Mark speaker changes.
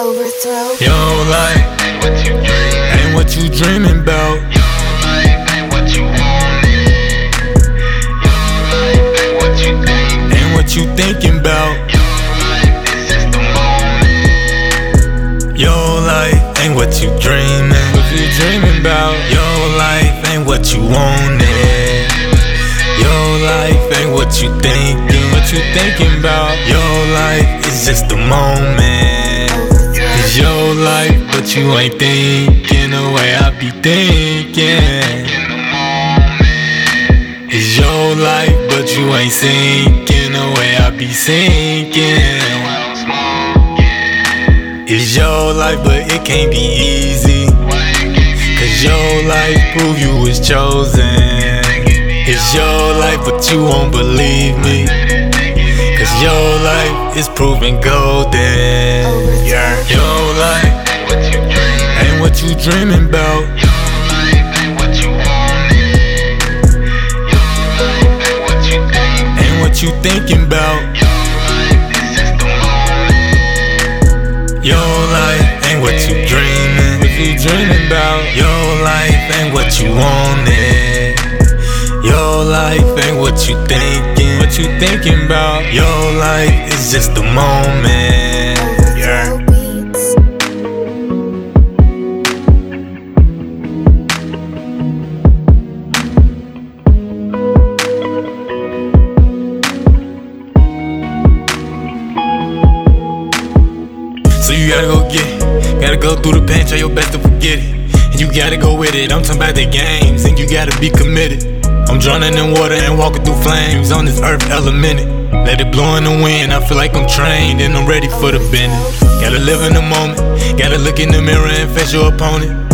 Speaker 1: Your life
Speaker 2: ain't what you dream.
Speaker 1: ain't what you dreaming about.
Speaker 2: Your life ain't what you wanted. Your life ain't what you think.
Speaker 1: Ain't what you thinking about.
Speaker 2: Your life is just a moment.
Speaker 1: Your life ain't what you dreaming. What you dreaming about? Your life ain't what you wanted. Your life ain't what you thinking. What you thinking about? Your life is just a moment. It's your life, but you ain't thinking the way I be thinking.
Speaker 2: In the moment.
Speaker 1: It's your life, but you ain't sinking the way I be sinking. It's your life, but it can't be easy.
Speaker 2: Why you can't be
Speaker 1: Cause your life prove you was chosen. It's your life, but you won't believe me. Cause your life is proven golden. Oh, yeah. Your life
Speaker 2: what you
Speaker 1: dreaming about.
Speaker 2: Your life ain't what you
Speaker 1: thinking about.
Speaker 2: Your life
Speaker 1: ain't what you dreaming. What you dreaming about? Your life ain't what you wanted. Your life ain't what you thinking. What you thinking about? Your life is just a moment. So you gotta go get it. Gotta go through the pain, try your best to forget it. And you gotta go with it. I'm talking about the games, and you gotta be committed. I'm drowning in water and walking through flames on this earth elemented. Let it blow in the wind, I feel like I'm trained and I'm ready for the bending. Gotta live in the moment, gotta look in the mirror and face your opponent.